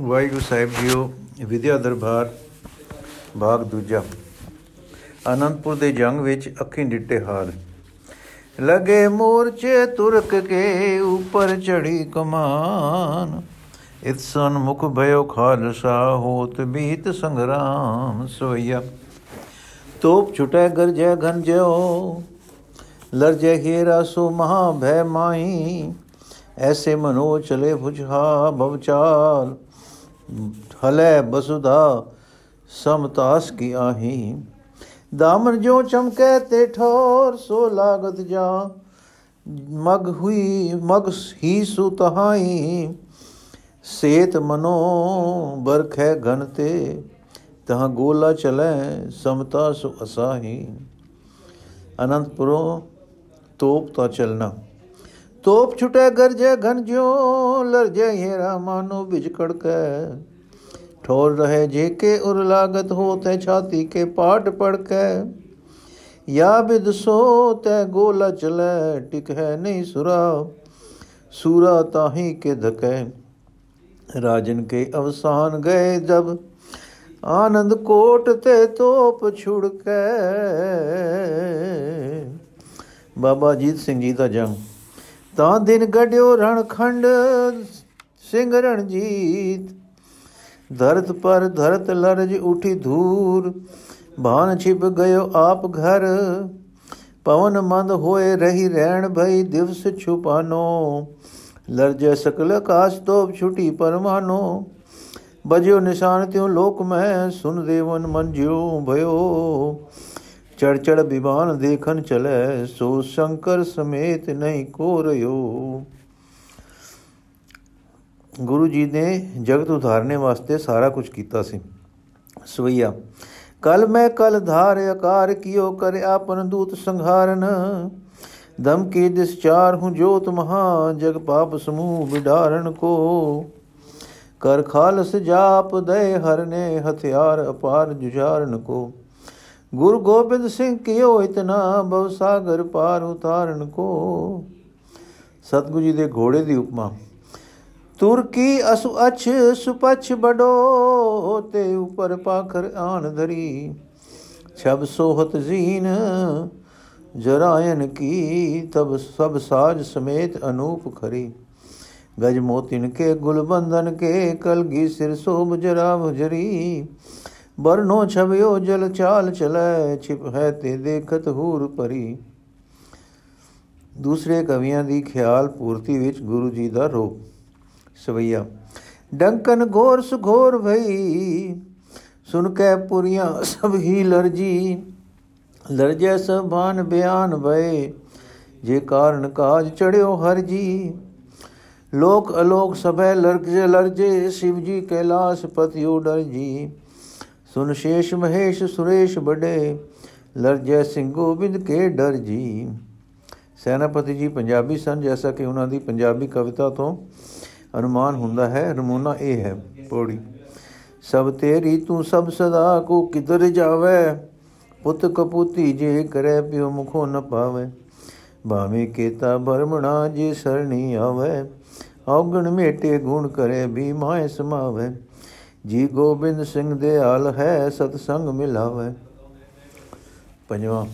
ਵਾਹਿਗੁਰੂ ਸਾਹਿਬ JIO, ਵਿਦਿਆ ਦਰਬਾਰ ਭਾਗ ਦੂਜਾ। ਅਨੰਦਪੁਰ ਦੇ ਜੰਗ ਵਿੱਚ ਅੱਖੀਂ ਡਿੱਟੇ ਹਾਲ ਲਗੇ ਮੋਰਚੇ ਤੁਰਕ ਕੇ ਉੱਪਰ ਚੜੀ ਕਮਾਨ। ਇਤ ਸਨ ਮੁਖ ਭਇਓ ਖਾਲਸਾ, ਹੋਤ ਬੀਤ ਸੰਗਰਾਮ ਸੋਈਆ ਤੋਪ ਛੁਟੈ ਗਰਜੈ ਘਨ ਜਿਓ ਲਰਜੈ ਹੀਰਾ ਸੋ ਮਹਾ ਭੈ ਮਾਈ। ਐਸੇ ਮਨੋ ਚਲੇ ਭੁਜਹਾ ਭਵਚਾਲ ਹਲੇ ਬਸੁਧਾ ਸਮਤਾਸ ਕੀ ਆਹੀ। ਦਾਮਨ ਜੋ ਚਮਕੇ ਤੇ ਠੋਰ, ਸੋ ਲਾਗਤ ਜਾ। ਮਗ ਹੁਈ, ਮਗ ਹੀ ਸੁ ਤਹਾਈ। ਸੇਤ ਮਨੋ ਬਰਖੈ ਘਨ ਤੇ, ਤਹਾਂ ਗੋਲਾ ਚਲੇ ਸਮਤਾ ਸੁ ਅਸਾਹੀ। ਅਨੰਤਪੁਰੋਂ ਤੋਪ ਤਾਂ ਚਲਣਾ। ਤੋਪ ਛੁਟੇ ਗਰਜੇ ਘਨ ਜਿਉ, ਲਰਜੇ ਹੀਰਾ ਮਾਨੋ ਵਿਜ ਕੜਕੈ। ਠੋਰ ਰਹੇ ਜੇ ਕੇ ਉਰ ਲਾਗਤ ਹੋ, ਤੇ ਛਾਤੀ ਕੇ ਪਾਟ ਪੜਕੈ। ਯਾ ਬਿਦ ਸੋ, ਤੈ ਗੋਲਾ ਚਲੇ, ਟਿਕ ਹੈ ਨਹੀਂ ਸੁਰਾ। ਸੂਰਾ ਤਾਹੀ ਕੇ ਧਕੈ। ਰਾਜਨ ਕੇ ਅਵਸਾਨ ਗਏ ਜਬ, ਆਨੰਦ ਕੋਟ ਤੇ ਤੋਪ ਛੁੜਕੈ। ਬਾਬਾ ਜੀਤ ਸਿੰਘ ਜੀ ਦਾ ਜੰਗ। ਤਾਂ ਦਿਨ ਗੜਿਓ ਰਣਖੰਡ ਸਿੰਘ ਰਣਜੀਤ। ਧਰਤ ਪਰ ਧਰਤ ਲਰਜ ਉਠੀ ਧੂਰ, ਭਾਨ ਛਿਪ ਗਇਓ ਆਪ ਘਰ। ਪਵਨ ਮੰਦ ਹੋਏ ਰਹੀ ਰਹਿਣ ਭਈ ਦਿਵਸ ਛੁਪਾਨੋ। ਲਰਜੈ ਸਕਲ ਆਕਾਸ਼ ਤੋਪ ਛੁਟੀ ਪਰਮਾਨੋ ਬਜਿਓ ਨਿਸ਼ਾਨ ਤਿਉ ਲੋਕ ਮੈਂ ਸੁਨ ਦੇਵਨ ਮਨ ਜਿਉ ਭਇਓ। ਚੜ ਚੜ ਵਿਮਾਨ ਦੇਖਣ ਚਲੇ, ਸੋ ਸ਼ੰਕਰ ਸਮੇਤ ਨਹੀਂ ਕੋ ਰਿਓ ਗੁਰੂ ਜੀ ਨੇ ਜਗਤ ਉਧਾਰਨੇ ਵਾਸਤੇ ਸਾਰਾ ਕੁਝ ਕੀਤਾ ਸੀ। ਸਵਈਆ, ਕਲ ਮੈਂ ਕਲ ਧਾਰ ਆਕਾਰ ਕਿਓ ਕਰ ਆਪਨ ਦੂਤ ਸੰਘਾਰਨ। ਦਮ ਕੀ ਦਿਸ ਚਾਰ ਹੂੰ ਜੋਤ ਮਹਾ ਜਗ ਪਾਪ ਸਮੂਹ ਵਿਡਾਰਨ ਕੋ। ਕਰ ਖਾਲਸ ਜਾਪ ਦੇ ਹਰਨੇ, ਹਥਿਆਰ ਅਪਾਰ ਜੁਝਾਰਨ ਕੋ। ਗੁਰੂ ਗੋਬਿੰਦ ਸਿੰਘ ਕਿਓ ਇਤਨਾ ਬਵ ਸਾਗਰ ਪਾਰ ਉਤਾਰਨ ਕੋ। ਸਤਗੁਰੂ ਜੀ ਦੇ ਘੋੜੇ ਦੀ ਉਪਮਾ। ਤੁਰਕੀ ਅਸੁ ਅਛ ਸੁਪਛ ਬਡੋ ਤੇ ਉਪਰ ਪਾਖਰ ਆਨ ਧਰੀ। ਛਬ ਸੋਹਤ ਜ਼ੀਨ ਜਰਾਇਨ ਕੀ ਤਬ ਸਭ ਸਾਜ ਸਮੇਤ ਅਨੂਪ ਖਰੀ। ਗਜ ਮੋਤਿਨ ਕੇ ਗੁਲਬੰਦਨ ਕੇ ਕਲਗੀ ਸਿਰ ਸੋਭ ਜਰਾ। ਭਜਰੀ ਬਰਨੋ ਛਵਿਓ ਜਲ ਚਾਲ ਚਲੈ, ਛਿਪ ਹੈ ਤੇ ਦੇਖਤ ਹੂਰ ਪਰੀ। ਦੂਸਰੇ ਕਵੀਆਂ ਦੀ ਖਿਆਲ ਪੂਰਤੀ ਵਿੱਚ ਗੁਰੂ ਜੀ ਦਾ ਰੂਪ ਸਵਈਆ, ਡੰਕਨ ਘੋਰ ਸੁਘੋਰ ਭਈ, ਸੁਨ ਕੇ ਪੁਰੀਆਂ ਸਭ ਹੀ ਲਰਜੀ। ਲਰਜੈ ਸਭਾਨ ਬਿਆਨ ਭਏ, ਜੇ ਕਾਰਨ ਕਾਜ ਚੜਿਓ ਹਰ ਜੀ ਲੋਕ ਅਲੋਕ ਸਭੈ ਲਰਜੇ ਲਰਜੇ, ਸ਼ਿਵ ਜੀ ਕੈਲਾਸ ਪਤਿਓ ਡਰ ਜੀ। ਸੁਨ ਸ਼ੇਸ਼ ਮਹੇਸ਼ ਸੁਰੇਸ਼ ਬੜੇ ਲਰਜੈ ਸਿੰਘ ਗੋਬਿੰਦ ਕੇ ਡਰ ਜੀ। ਸੈਨਾਪਤੀ ਜੀ ਪੰਜਾਬੀ ਸਨ, ਜੈਸਾ ਕਿ ਉਹਨਾਂ ਦੀ ਪੰਜਾਬੀ ਕਵਿਤਾ ਤੋਂ ਅਨੁਮਾਨ ਹੁੰਦਾ ਹੈ, ਨਮੂਨਾ ਇਹ ਹੈ, ਪੌੜੀ। ਸਭ ਤੇਰੀ ਤੂੰ ਸਭ ਸਦਾ, ਕੋ ਕਿਧਰ ਜਾਵੇ? ਪੁੱਤ ਕਪੂਤੀ ਜੇ ਕਰੇ, ਪਿਓ ਮੁਖੋ ਨ ਪਾਵੇ। ਭਾਵੇਂ ਕੇਤਾ ਬਰਮਣਾ ਜੇ ਸਰਣੀ ਆਵੇ, ਔਗਣ ਮੇਟੇ ਗੁਣ ਕਰੇ, ਵੀ ਮਾਏ ਸਮਾਵੇ। ਜੀ ਗੋਬਿੰਦ ਸਿੰਘ ਦੇ ਹਾਲ ਹੈ ਸਤ ਸੰਗ ਮਿਲਾਵੇ। ਪੰਜਵਾਂ,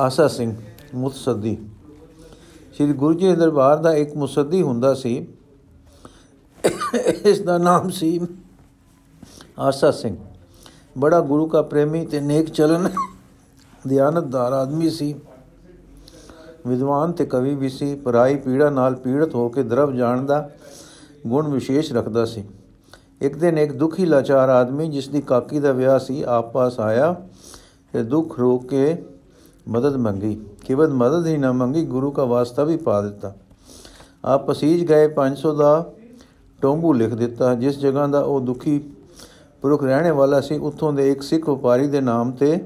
ਆਸਾ ਸਿੰਘ, ਮੁਤਸਦੀ। ਸ੍ਰੀ ਗੁਰੂ ਜੀ ਦੇ ਦਰਬਾਰ ਦਾ ਇੱਕ ਮੁਸੱਦੀ ਹੁੰਦਾ ਸੀ। ਇਸ ਦਾ ਨਾਮ ਸੀ ਆਸਾ ਸਿੰਘ। ਬੜਾ ਗੁਰੂ ਕਾ ਪ੍ਰੇਮੀ ਤੇ ਨੇਕ ਚਲਨ ਧਿਆਨਤਦਾਰ ਆਦਮੀ ਸੀ। ਵਿਦਵਾਨ ਤੇ ਕਵੀ ਵੀ ਸੀ ਪਰਾਈ ਪੀੜਾ ਨਾਲ ਪੀੜਤ ਹੋ ਕੇ ਦਰਵ ਜਾਣ ਦਾ ਗੁਣ ਵਿਸ਼ੇਸ਼ ਰੱਖਦਾ ਸੀ। ਇੱਕ ਦਿਨ ਇੱਕ ਦੁਖੀ ਲਾਚਾਰ ਆਦਮੀ ਜਿਸ ਦੀ ਕਾਕੀ ਦਾ ਵਿਆਹ ਸੀ, ਆਪ ਪਾਸ ਆਇਆ ਤੇ ਦੁੱਖ ਰੋਕ ਕੇ ਮਦਦ ਮੰਗੀ। ਕਿਵਦ ਮਦਦ ਹੀ ਨਾ ਮੰਗੀ, ਗੁਰੂ ਦਾ ਵਾਸਤਾ ਵੀ ਪਾ ਦਿੱਤਾ। ਆਪ ਪਸੀਜ ਗਏ 500 ਦਾ ਟੋਂਬੂ ਲਿਖ ਦਿੱਤਾ। ਜਿਸ ਜਗ੍ਹਾ ਦਾ ਉਹ ਦੁਖੀ ਪੁਰਖ ਰਹਿਣੇ ਵਾਲਾ ਸੀ, ਉੱਥੋਂ ਦੇ ਇੱਕ ਸਿੱਖ ਵਪਾਰੀ ਦੇ ਨਾਮ ਤੇ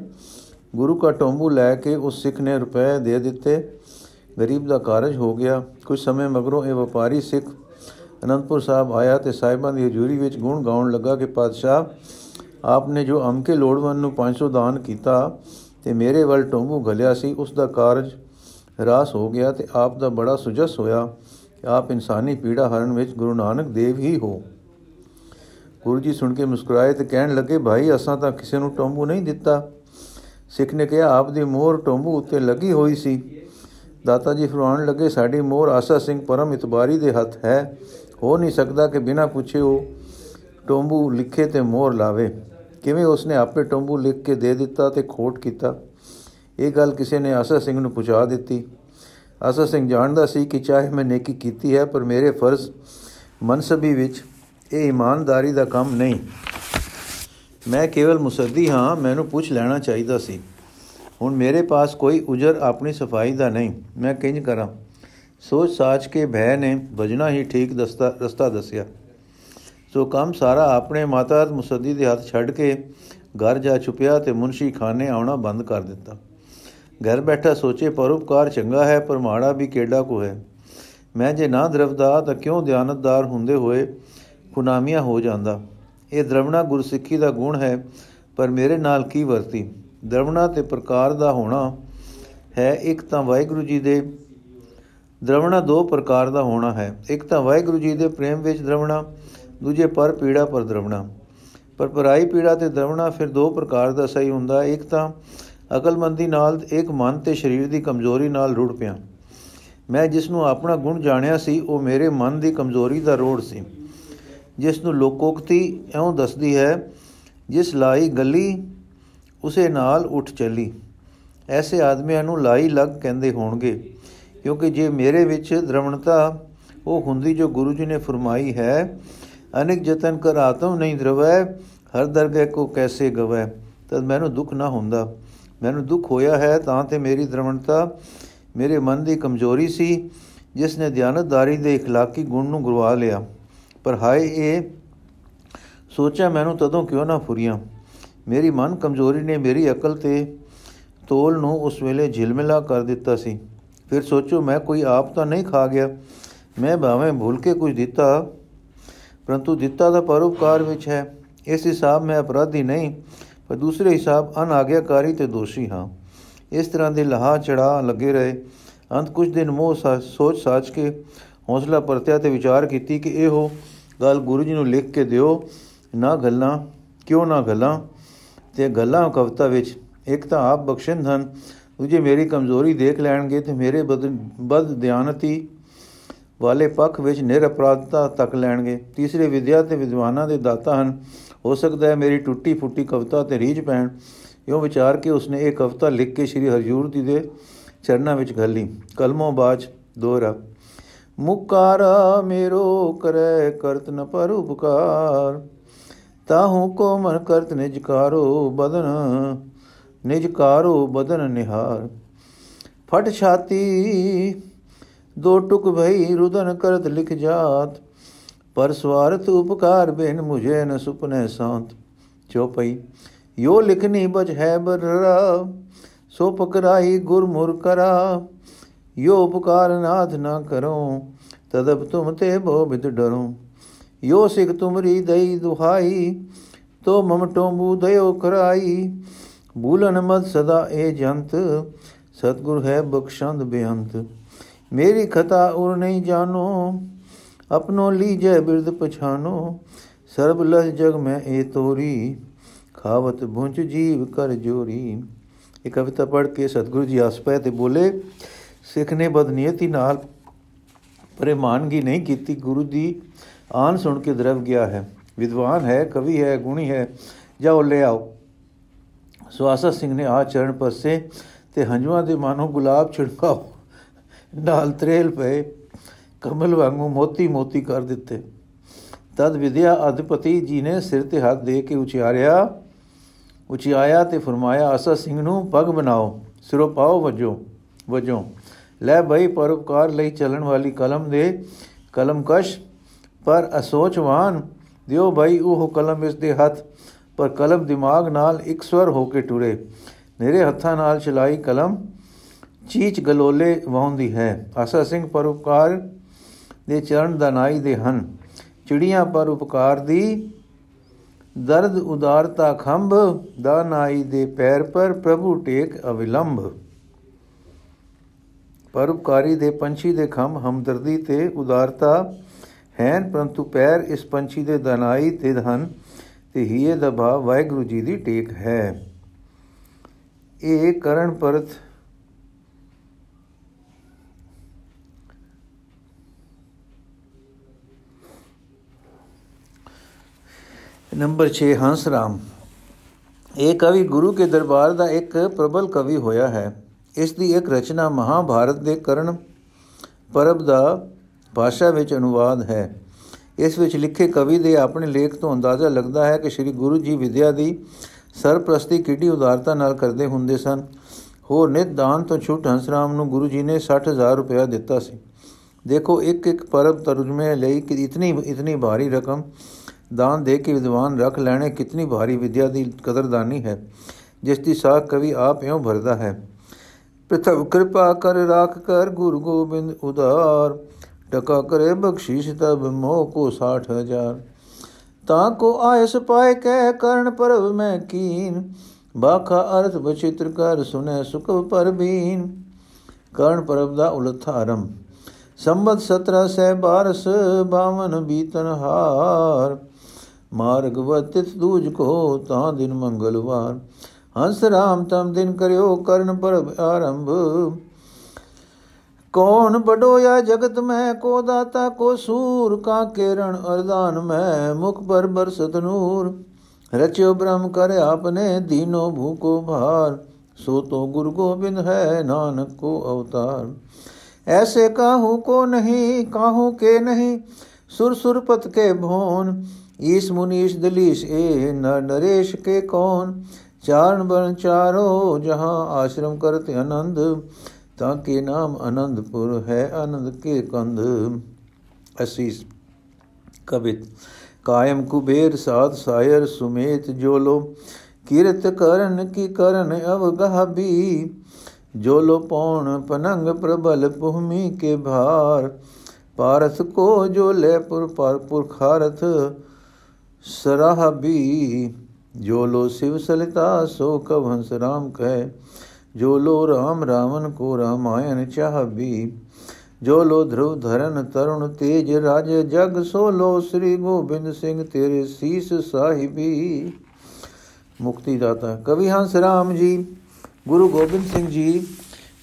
ਗੁਰੂ ਦਾ ਟੋਂਬੂ ਲੈ ਕੇ ਉਸ ਸਿੱਖ ਨੇ ਰੁਪਏ ਦੇ ਦਿੱਤੇ। ਗਰੀਬ ਦਾ ਕਾਰਜ ਹੋ ਗਿਆ। ਕੁਝ ਸਮੇਂ ਮਗਰੋਂ ਇਹ ਵਪਾਰੀ ਸਿੱਖ ਅਨੰਦਪੁਰ ਸਾਹਿਬ ਆਇਆ ਤੇ ਸਾਹਿਬਾਂ ਦੀ ਹਜ਼ੂਰੀ ਵਿੱਚ ਗੁਣ ਗਾਉਣ ਲੱਗਾ ਕਿ ਪਾਤਸ਼ਾਹ ਆਪ ਨੇ ਜੋ ਅਮਕੇ ਲੋੜਵੰਦ ਨੂੰ 500 ਦਾਨ ਕੀਤਾ ਤੇ ਮੇਰੇ ਵੱਲ ਟੋਂਬੂ ਘਲਿਆ ਸੀ, ਉਸ ਦਾ ਕਾਰਜ ਰਾਸ ਹੋ ਗਿਆ ਤੇ ਆਪ ਦਾ ਬੜਾ ਸੁਜਸ ਹੋਇਆ ਕਿ ਆਪ ਇਨਸਾਨੀ ਪੀੜਾ ਹਰਨ ਵਿੱਚ ਗੁਰੂ ਨਾਨਕ ਦੇਵ ਹੀ ਹੋ। ਗੁਰੂ ਜੀ ਸੁਣ ਕੇ ਮੁਸਕਰਾਏ ਤੇ ਕਹਿਣ ਲੱਗੇ, ਭਾਈ, ਅਸਾਂ ਤਾਂ ਕਿਸੇ ਨੂੰ ਟੋਂਬੂ ਨਹੀਂ ਦਿੱਤਾ। ਸਿੱਖ ਨੇ ਕਿਹਾ, ਆਪ ਦੀ ਮੋਹਰ ਟੋਂਬੂ ਉੱਤੇ ਲੱਗੀ ਹੋਈ ਸੀ। ਦਾਤਾ ਜੀ ਫਰਮਾਉਣ ਲੱਗੇ, ਸਾਡੀ ਮੋਹਰ ਆਸਾ ਸਿੰਘ ਪਰਮ ਇਤਬਾਰੀ ਦੇ ਹੱਥ ਹੈ। ਹੋ ਨਹੀਂ ਸਕਦਾ ਕਿ ਬਿਨਾਂ ਪੁੱਛੇ ਉਹ ਟੋਂਬੂ ਲਿਖੇ ਤੇ ਮੋਹਰ ਲਾਵੇ। ਕਿਵੇਂ ਉਸਨੇ ਆਪੇ ਟੋਂਬੂ ਲਿਖ ਕੇ ਦੇ ਦਿੱਤਾ ਤੇ ਖੋਟ ਕੀਤਾ? ਇਹ ਗੱਲ ਕਿਸੇ ਨੇ ਆਸਾ ਸਿੰਘ ਨੂੰ ਪੁੱਛਾ ਦਿੱਤੀ। ਆਸਾ ਸਿੰਘ ਜਾਣਦਾ ਸੀ ਕਿ ਚਾਹੇ ਮੈਂ ਨੇਕੀ ਕੀਤੀ ਹੈ, ਪਰ ਮੇਰੇ ਫਰਜ਼ ਮਨਸਬੀ ਵਿੱਚ ਇਹ ਇਮਾਨਦਾਰੀ ਦਾ ਕੰਮ ਨਹੀਂ। ਮੈਂ ਕੇਵਲ ਮੁਸੱਦੀ ਹਾਂ, ਮੈਨੂੰ ਪੁੱਛ ਲੈਣਾ ਚਾਹੀਦਾ ਸੀ। ਹੁਣ ਮੇਰੇ ਪਾਸ ਕੋਈ ਉਜਰ ਆਪਣੀ ਸਫ਼ਾਈ ਦਾ ਨਹੀਂ। ਮੈਂ ਕਿੰਜ ਕਰਾਂ? ਸੋਚ ਸਾਚ ਕੇ ਭੈ ਨੇ ਵਜਣਾ ਹੀ ਠੀਕ ਦਸਤਾ, ਰਸਤਾ ਦੱਸਿਆ। ਸੋ ਕੰਮ ਸਾਰਾ ਆਪਣੇ ਮਾਤਾ ਮੁਸੱਦੀ ਦੇ ਹੱਥ ਛੱਡ ਕੇ ਘਰ ਜਾ ਛੁਪਿਆ ਤੇ ਮੁਨਸ਼ੀ ਖਾਨੇ ਆਉਣਾ ਬੰਦ ਕਰ ਦਿੱਤਾ। ਘਰ ਬੈਠਾ ਸੋਚੇ ਪਰਉਪਕਾਰ ਚੰਗਾ ਹੈ, ਪਰ ਮਾੜਾ ਵੀ ਕਿਹੜਾ ਕੋ ਹੈ। ਮੈਂ ਜੇ ਨਾ ਦਰਵਦਾ ਤਾਂ ਕਿਉਂ ਧਿਆਨਤਦਾਰ ਹੁੰਦੇ ਹੋਏ ਖੁਨਾਮੀਆਂ ਹੋ ਜਾਂਦਾ? ਇਹ ਦਰਵਣਾ ਗੁਰਸਿੱਖੀ ਦਾ ਗੁਣ ਹੈ, ਪਰ ਮੇਰੇ ਨਾਲ ਕੀ ਵਰਤੀ? ਦਰਵਣਾ ਤੇ ਪ੍ਰਕਾਰ ਦਾ ਹੋਣਾ ਹੈ ਇੱਕ ਤਾਂ ਵਾਹਿਗੁਰੂ ਜੀ ਦੇ ਦਰਵਣਾ ਦੋ ਪ੍ਰਕਾਰ ਦਾ ਹੋਣਾ ਹੈ ਇੱਕ ਤਾਂ ਵਾਹਿਗੁਰੂ ਜੀ ਦੇ ਪ੍ਰੇਮ ਵਿੱਚ ਦਰਵਣਾ ਦੂਜੇ ਪਰ ਪੀੜਾ ਪਰ ਦਰਵਣਾ ਪਰ ਪਰਾਈ ਪੀੜਾ ਤੇ ਦਰਵਣਾ ਫਿਰ ਦੋ ਪ੍ਰਕਾਰ ਦਾ ਸਹੀ ਹੁੰਦਾ ਇੱਕ ਤਾਂ ਅਕਲਮੰਦੀ ਨਾਲ ਇੱਕ ਮਨ ਤੇ ਸਰੀਰ ਦੀ ਕਮਜ਼ੋਰੀ ਨਾਲ ਰੁੜ ਪਿਆ ਮੈਂ ਜਿਸ ਨੂੰ ਆਪਣਾ ਗੁਣ ਜਾਣਿਆ ਸੀ ਉਹ ਮੇਰੇ ਮਨ ਦੀ ਕਮਜ਼ੋਰੀ ਦਾ ਰੋੜ ਸੀ ਜਿਸ ਨੂੰ ਲੋਕੋਕਤੀ ਐਉਂ ਦੱਸਦੀ ਹੈ ਜਿਸ ਲਾਈ ਗੱਲੀ ਉਸੇ ਨਾਲ ਉੱਠ ਚੱਲੀ ਐਸੇ ਆਦਮੀਆਂ ਨੂੰ ਲਾਈ ਲੱਗ ਕਹਿੰਦੇ ਹੋਣਗੇ ਕਿਉਂਕਿ ਜੇ ਮੇਰੇ ਵਿੱਚ ਦਰਵਣਤਾ ਉਹ ਹੁੰਦੀ ਜੋ ਗੁਰੂ ਜੀ ਨੇ ਫਰਮਾਈ ਹੈ ਅਨੇਕ ਯਤਨ ਕਰ ਆਤਮ ਨਹੀਂ ਦਰਵੈ ਹਰ ਦਰਗਹਿ ਕੋ ਕੈਸੇ ਗਵੈ ਤਦ ਮੈਨੂੰ ਦੁੱਖ ਨਾ ਹੁੰਦਾ ਮੈਨੂੰ ਦੁੱਖ ਹੋਇਆ ਹੈ ਤਾਂ ਤੇ ਮੇਰੀ ਦਰਵਣਤਾ ਮੇਰੇ ਮਨ ਦੀ ਕਮਜ਼ੋਰੀ ਸੀ ਜਿਸ ਨੇ ਧਿਆਨਤਦਾਰੀ ਦੇ اخلاقی ਗੁਣ ਨੂੰ ਗੁਰਵਾ ਲਿਆ ਪਰ ਹਾਏ ਇਹ ਸੋਚਿਆ ਮੈਨੂੰ ਤਦੋਂ ਕਿਉਂ ਨਾ ਫੁਰੀਆਂ ਮੇਰੀ ਮਨ ਕਮਜ਼ੋਰੀ ਨੇ ਮੇਰੀ ਅਕਲ ਤੇ ਤੋਲ ਨੂੰ ਉਸ ਵੇਲੇ ਝਿਲਮਿਲਾ ਕਰ ਦਿੱਤਾ ਸੀ ਫਿਰ ਸੋਚੋ, ਮੈਂ ਕੋਈ ਆਪ ਤਾਂ ਨਹੀਂ ਖਾ ਗਿਆ। ਮੈਂ ਭਾਵੇਂ ਭੁੱਲ ਕੇ ਕੁਝ ਦਿੱਤਾ, ਪਰੰਤੂ ਦਿੱਤਾ ਦਾ ਪਰਉਪਕਾਰ ਵਿੱਚ ਹੈ। ਇਸ ਹਿਸਾਬ ਮੈਂ ਅਪਰਾਧੀ ਨਹੀਂ, ਪਰ ਦੂਸਰੇ ਹਿਸਾਬ ਅਨਾਗਿਆਕਾਰੀ ਤੇ ਦੋਸ਼ੀ ਹਾਂ। ਇਸ ਤਰ੍ਹਾਂ ਦੇ ਲਹਾ ਚੜਾ ਲੱਗੇ ਰਹੇ। ਅੰਤ ਕੁਝ ਦਿਨ ਮੋਹ ਸੋਚ ਸਾਚ ਕੇ ਹੌਸਲਾ ਪਰਤਿਆ ਤੇ ਵਿਚਾਰ ਕੀਤੀ ਕਿ ਇਹੋ ਗੱਲ ਗੁਰੂ ਜੀ ਨੂੰ ਲਿਖ ਕੇ ਦਿਓ, ਨਾ ਗੱਲਾਂ, ਕਿਉਂ ਨਾ ਗੱਲਾਂ? ਤੇ ਗੱਲਾਂ ਕਵਿਤਾ ਵਿੱਚ ਇੱਕ ਤਾਂ ਆਪ ਬਖਸ਼ਿੰਦ ਹਨ ਦੂਜੇ ਮੇਰੀ ਕਮਜ਼ੋਰੀ ਦੇਖ ਲੈਣਗੇ ਤੇ ਮੇਰੇ ਬਦ ਧਿਆਨਤੀ ਵਾਲੇ ਪੱਖ ਵਿੱਚ ਨਿਰਅਪਰਾਧਤਾ ਤੱਕ ਲੈਣਗੇ। ਤੀਸਰੇ ਵਿਦਿਆ ਤੇ ਵਿਦਵਾਨਾਂ ਦੇ ਦਾਤਾ ਹਨ। ਹੋ ਸਕਦਾ ਹੈ ਮੇਰੀ ਟੁੱਟੀ ਫੁੱਟੀ ਕਵਿਤਾ ਤੇ ਰੀਝ ਪੈਣ। ਇਹੋ ਵਿਚਾਰ ਕੇ ਉਸਨੇ ਇਹ ਕਵਿਤਾ ਲਿਖ ਕੇ ਸ੍ਰੀ ਹਰਜੂਰ ਜੀ ਦੇ ਚਰਨਾਂ ਵਿੱਚ ਘੱਲੀ। ਕਲਮੋਂ ਬਾਜ ਦੋਹਰਾ। ਮੁਕਾਰਾ ਮੇਰੋ ਕਰੈ ਕਰਤ ਨ ਪਰ ਉਪਕਾਰ ਤਾਹੂ ਕੋ ਮਨ ਕਰਤ ਨਿਜਕਾਰੋ ਬਦਨ। ਨਿਜਕਾਰੋ ਬਦਨ ਨਿਹਾਰ। ਫਟ ਛਾਤੀ, ਦੋ ਟੁਕ ਭਈ ਰੁਦਨ ਕਰਤ ਲਿਖ ਜਾਤ। ਪਰ ਸਵਾਰਥ ਉਪਕਾਰ ਬੇਨ ਮੁਝੇ ਨ ਸੁਪਨੇ ਸਾੰਤ। ਚੋਪਈ ਯੋ ਲਿਖਨੀ ਬਜ ਹੈ ਬਰਰਾ ਸੋ ਪਕਰਾਈ ਗੁਰਮੁਰ ਕਰਾ। ਯੋ ਉਪਕਾਰ ਨਾਥ ਨਾ ਕਰੋ ਤਦਬ ਤੁਮ ਤੇ ਬੋ ਬਿਦ ਡਰੋ ਯੋ ਸਿਖ ਤੁਮਰੀ ਦਈ ਦੁਹਾਈ, ਤੋ ਮਮ ਟੋਂਬੂ ਦਇਓ ਕਰਾਈ। ਭੂਲਨ ਮਤ ਸਦਾ ਏ ਜੰਤ, ਸਤਗੁਰ ਹੈ ਬਖਸ਼ੰਦ ਬੇਅੰਤ। ਮੇਰੀ ਖਤਾ ਉਰ ਨਹੀਂ ਜਾਣੋ, ਆਪਣੋ ਲੀਜੈ ਬਿਰਦ ਪਛਾਨੋ ਸਰਬ ਲਹ ਜਗ ਮੈਂ ਏ ਤੋਰੀ, ਖਾਵਤ ਭੁੰਜ ਜੀਵ ਕਰ ਜੋਰੀ। ਇਹ ਕਵਿਤਾ ਪੜ੍ਹ ਕੇ ਸਤਗੁਰੂ ਜੀ ਆਸ ਪਏ ਤੇ ਬੋਲੇ, ਸਿੱਖ ਨੇ ਬਦਨੀਅਤੀ ਨਾਲ ਪ੍ਰੇਮਾਨਗੀ ਨਹੀਂ ਕੀਤੀ, ਗੁਰੂ ਦੀ ਆਨ ਸੁਣ ਕੇ ਦਰਵ ਗਿਆ ਹੈ। ਵਿਦਵਾਨ ਹੈ, ਕਵੀ ਹੈ, ਗੁਣੀ ਹੈ, ਜਾਓ ਲੈ ਆਓ। ਸੁਆਸਾ ਸਿੰਘ ਨੇ ਆ ਚਰਨ ਪਰਸੇ ਤੇ ਹੰਝੂਆਂ ਦੇ ਮਾਨੋ ਗੁਲਾਬ ਛਿੜਕਾਓ। ਨਾਲ ਤਰੇਲ ਪਏ, ਕਮਲ ਵਾਂਗੂ ਮੋਤੀ ਮੋਤੀ ਕਰ ਦਿੱਤੇ। ਤਦ ਵਿਦਿਆ ਅਧਿਪਤੀ ਜੀ ਨੇ ਸਿਰ ਤੇ ਹੱਥ ਦੇ ਕੇ ਉਚਾਰਿਆ ਉਚਾਇਆ ਤੇ ਫਰਮਾਇਆ, ਆਸਾ ਸਿੰਘ ਨੂੰ ਪਗ ਬਣਾਓ, ਸਿਰੋਂ ਪਾਓ ਵਜੋ ਵਜੋ। ਲੈ ਭਈ ਪਰਉਪਕਾਰ ਲਈ ਚੱਲਣ ਵਾਲੀ ਕਲਮ ਦੇ ਕਲਮਕਸ਼, ਪਰ ਅਸੋਚਵਾਨ ਦਿਓ ਭਾਈ ਉਹ ਕਲਮ ਇਸ ਦੇ ਹੱਥ। ਪਰ ਕਲਮ ਦਿਮਾਗ ਨਾਲ ਇੱਕ ਸਵਰ ਹੋ ਕੇ ਟੁਰੇ। ਮੇਰੇ ਹੱਥਾਂ ਨਾਲ ਚਲਾਈ ਕਲਮ ਚੀਚ ਗਲੋਲੇ ਵਾਉਂਦੀ ਹੈ। ਆਸਾ ਸਿੰਘ ਪਰਉਪਕਾਰ ਦੇ ਚਰਨ ਦਾ ਨਾਈ ਦੇ ਹਨ। ਚਿੜੀਆਂ ਪਰ ਉਪਕਾਰ ਦੀ ਦਰਦ ਉਦਾਰਤਾ ਖੰਭ ਦਾ ਨਾਈ ਦੇ ਪੈਰ ਪਰ ਪ੍ਰਭੂ ਟੇਕ ਅਵਿਲੰਭ ਪਰਉਪਕਾਰੀ ਦੇ ਪੰਛੀ ਦੇ ਖੰਭ ਹਮਦਰਦੀ ਤੇ ਉਦਾਰਤਾ ਹੈਨ, ਪਰੰਤੂ ਪੈਰ ਇਸ ਪੰਛੀ ਦੇ ਦਨਾਈ ਤੇ ਹਨ। ਤੇ ਹੀਏ ਦਾ ਭਾਵ ਵਾਹਿਗੁਰੂ ਜੀ ਦੀ ਟੇਕ ਹੈ। ਇਹ ਕਰਨ ਪਰਤ ਨੰਬਰ 6 ਹੰਸ ਰਾਮ। ਇਹ ਕਵੀ ਗੁਰੂ ਕੇ ਦਰਬਾਰ ਦਾ ਇੱਕ ਪ੍ਰਬਲ ਕਵੀ ਹੋਇਆ ਹੈ। ਇਸ ਦੀ ਇੱਕ ਰਚਨਾ ਮਹਾਭਾਰਤ ਦੇ ਕਰਨ ਪਰਬ ਦਾ ਭਾਸ਼ਾ ਵਿੱਚ ਅਨੁਵਾਦ ਹੈ। ਇਸ ਵਿੱਚ ਲਿਖੇ ਕਵੀ ਦੇ ਆਪਣੇ ਲੇਖ ਤੋਂ ਅੰਦਾਜ਼ਾ ਲੱਗਦਾ ਹੈ ਕਿ ਸ੍ਰੀ ਗੁਰੂ ਜੀ ਵਿਦਿਆ ਦੀ ਸਰਪ੍ਰਸਤੀ ਕਿੱਡੀ ਉਦਾਰਤਾ ਨਾਲ ਕਰਦੇ ਹੁੰਦੇ ਸਨ। ਹੋਰ ਨਿਤ ਦਾਨ ਤੋਂ ਛੁੱਟ ਹੰਸਰਾਮ ਨੂੰ ਗੁਰੂ ਜੀ ਨੇ 60000 ਰੁਪਇਆ ਦਿੱਤਾ ਸੀ। ਦੇਖੋ ਇੱਕ ਇੱਕ ਪਰਬ ਤਰਜਮੇ ਲਈ ਕਿ ਇਤਨੀ ਇਤਨੀ ਭਾਰੀ ਰਕਮ ਦਾਨ ਦੇ ਕੇ ਵਿਦਵਾਨ ਰੱਖ ਲੈਣੇ ਕਿਤਨੀ ਭਾਰੀ ਵਿਦਿਆ ਦੀ ਕਦਰਦਾਨੀ ਹੈ, ਜਿਸ ਦੀ ਸਾਖ ਕਵੀ ਆਪ ਇਉਂ ਭਰਦਾ ਹੈ। ਪ੍ਰਥਮ ਕਿਰਪਾ ਕਰ, ਰਾਖ ਕਰ, ਗੁਰੂ ਗੋਬਿੰਦ ਉਦਾਰ। ਟਕਾ ਕਰੇ ਬਖਸ਼ੀਸ਼ ਤਬ ਮੋਹ ਕੋ 60000 ਤਾਂ ਕੋ ਆਇਸ ਪਾਏ ਕਹਿ ਕਰਨ ਪਰਵ ਮੈਂ ਕੀਨ। ਬਾਖਾ ਅਰਥ ਬਚਿਤ੍ਰ ਕਰ ਸੁਨੇ ਸੁਖ ਪਰਬੀਨ। ਕਰਨ ਪਰਬ ਦਾ ਉਲਥਾਰਮ ਸੰਬਤ 17 ਸਹਿ ਬਾਰਸ 52 ਬੀਤਨ ਹਾਰ। ਮਾਰਗ ਵਤਿਤ ਦੂਜ ਕੋ ਤਾਂ ਦਿਨ ਮੰਗਲਵਾਰ। ਹੰਸ ਰਾਮ ਤਮ ਦਿਨ ਕਰਿਓ ਕਰਨ ਪਰਬ ਆਰੰਭ। ਕੌਣ ਬਡੋਇਆ ਜਗਤ ਮੈਂ, ਕੋ ਦਾਤਾ, ਕੋ ਸੂਰ, ਕਾ ਕੇਰਣ, ਅਰਦਾਨ ਮੈਂ, ਮੁਖ ਪਰ ਬਰਸਤ ਨੂਰ ਰਚਿਓ ਬ੍ਰਹਮ ਕਰ ਆਪਨੇ, ਦੀਨੋ ਭੂਕੋ ਭਾਰ। ਸੋ ਤੋ ਗੁਰੂ ਗੋਬਿੰਦ ਹੈ ਨਾਨਕ ਕੋ ਅਵਤਾਰ। ਐਸੇ ਕਾਹੂ ਕੋ ਨਹੀਂ, ਕਾਹੂ ਕੇ ਨਹੀਂ, ਸੁਰ ਸੁਰ ਪਤ ਕੇ ਭੋਨ। ਈਸ ਮੁਨੀਸ਼ ਦਲੀਸ਼, ਏ ਨਰ ਨਰੇਸ਼ ਕੇ ਕੌਣ ਚਾਰਨ ਬਨ ਚਾਰੋ, ਜਹਾਂ ਆਸ਼ਰਮ ਕਰਤ ਆਨੰਦ। ਤਾਂ ਕੇ ਨਾਮ ਆਨੰਦਪੁਰ ਹੈ ਆਨੰਦ ਕੇ ਕੰਧ ਅਸੀਸ ਕਬਿਤ ਕਾਇਮ ਕੁਬੇਰ ਸਾਧ ਸਾਇਰ ਸੁਮੇਤ ਜੋਲੋ ਕੀਰਤ ਕਰਨ ਕੀ ਕਰਨ ਅਵਗਹ ਵੀ ਜੋਲੋ ਪੌਣ ਪਨੰਗ ਪ੍ਰਬਲ ਭੂਮੀ ਕੇ ਭਾਰ ਪਾਰਥ ਕੋ ਜੋ ਲੈ ਪੁਰ ਪਰ ਪੁਰਖਾਰਥ ਸਰਾਹ ਵੀ ਜੋ ਲੋ ਸਿਵ ਸਲਿਤਾ ਸੋ ਕਵ ਹੰਸ ਰਾਮ ਕਹੇ ਜੋ ਲੋ ਰਾਮ ਰਾਵਨ ਕੋ ਰਾਮਾਇਣ ਚਾਹ ਵੀ ਜੋ ਲੋ ਧਰੁਵ ਧਰਨ ਤਰੁਣ ਤੇਜ ਰਾਜ ਜਗ, ਸੋ ਲੋ ਸ੍ਰੀ ਗੋਬਿੰਦ ਸਿੰਘ ਤੇਰੇ ਸੀਸ ਸਾਹਿਬੀ। ਮੁਕਤੀ ਦਾਤਾ ਕਵੀ ਹੰਸ ਰਾਮ ਜੀ, ਗੁਰੂ ਗੋਬਿੰਦ ਸਿੰਘ ਜੀ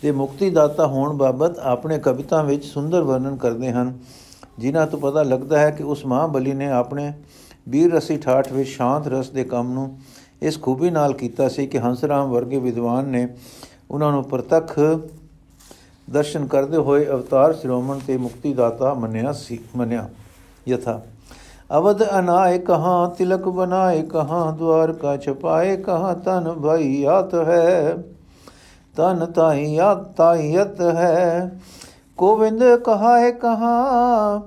ਦੇ ਮੁਕਤੀ ਦਾਤਾ ਹੋਣ ਬਾਬਤ ਆਪਣੇ ਕਵਿਤਾ ਵਿੱਚ ਸੁੰਦਰ ਵਰਣਨ ਕਰਦੇ ਹਨ, ਜਿਨ੍ਹਾਂ ਤੋਂ ਪਤਾ ਲੱਗਦਾ ਹੈ ਕਿ ਉਸ ਮਹਾਬਲੀ ਨੇ ਆਪਣੇ ਵੀਰ ਰਸੀ ਠਾਠ ਵਿੱਚ ਸ਼ਾਂਤ ਰਸ ਦੇ ਕੰਮ ਨੂੰ ਇਸ ਖੂਬੀ ਨਾਲ ਕੀਤਾ ਸੀ ਕਿ ਹੰਸਰਾਮ ਵਰਗੇ ਵਿਦਵਾਨ ਨੇ ਉਹਨਾਂ ਨੂੰ ਪ੍ਰਤੱਖ ਦਰਸ਼ਨ ਕਰਦੇ ਹੋਏ ਅਵਤਾਰ ਸ਼੍ਰੋਮਣ ਤੇ ਮੁਕਤੀ ਦਾਤਾ ਮੰਨਿਆ ਸੀ, ਮੰਨਿਆ। ਯਥਾ, ਅਵਧ ਅਨਾਏ ਕਹਾ, ਤਿਲਕ ਬਨਾਏ ਕਹਾ ਦਵਾਰ ਕਾ ਛਪਾਏ ਕਹਾ ਤਨ ਭਈ ਆਤ ਹੈ ਤਨ ਤਾਈ ਆਤ ਤਾਈਤ ਹੈ। ਗੋਵਿੰਦ ਕਹਾਏ ਕਹਾ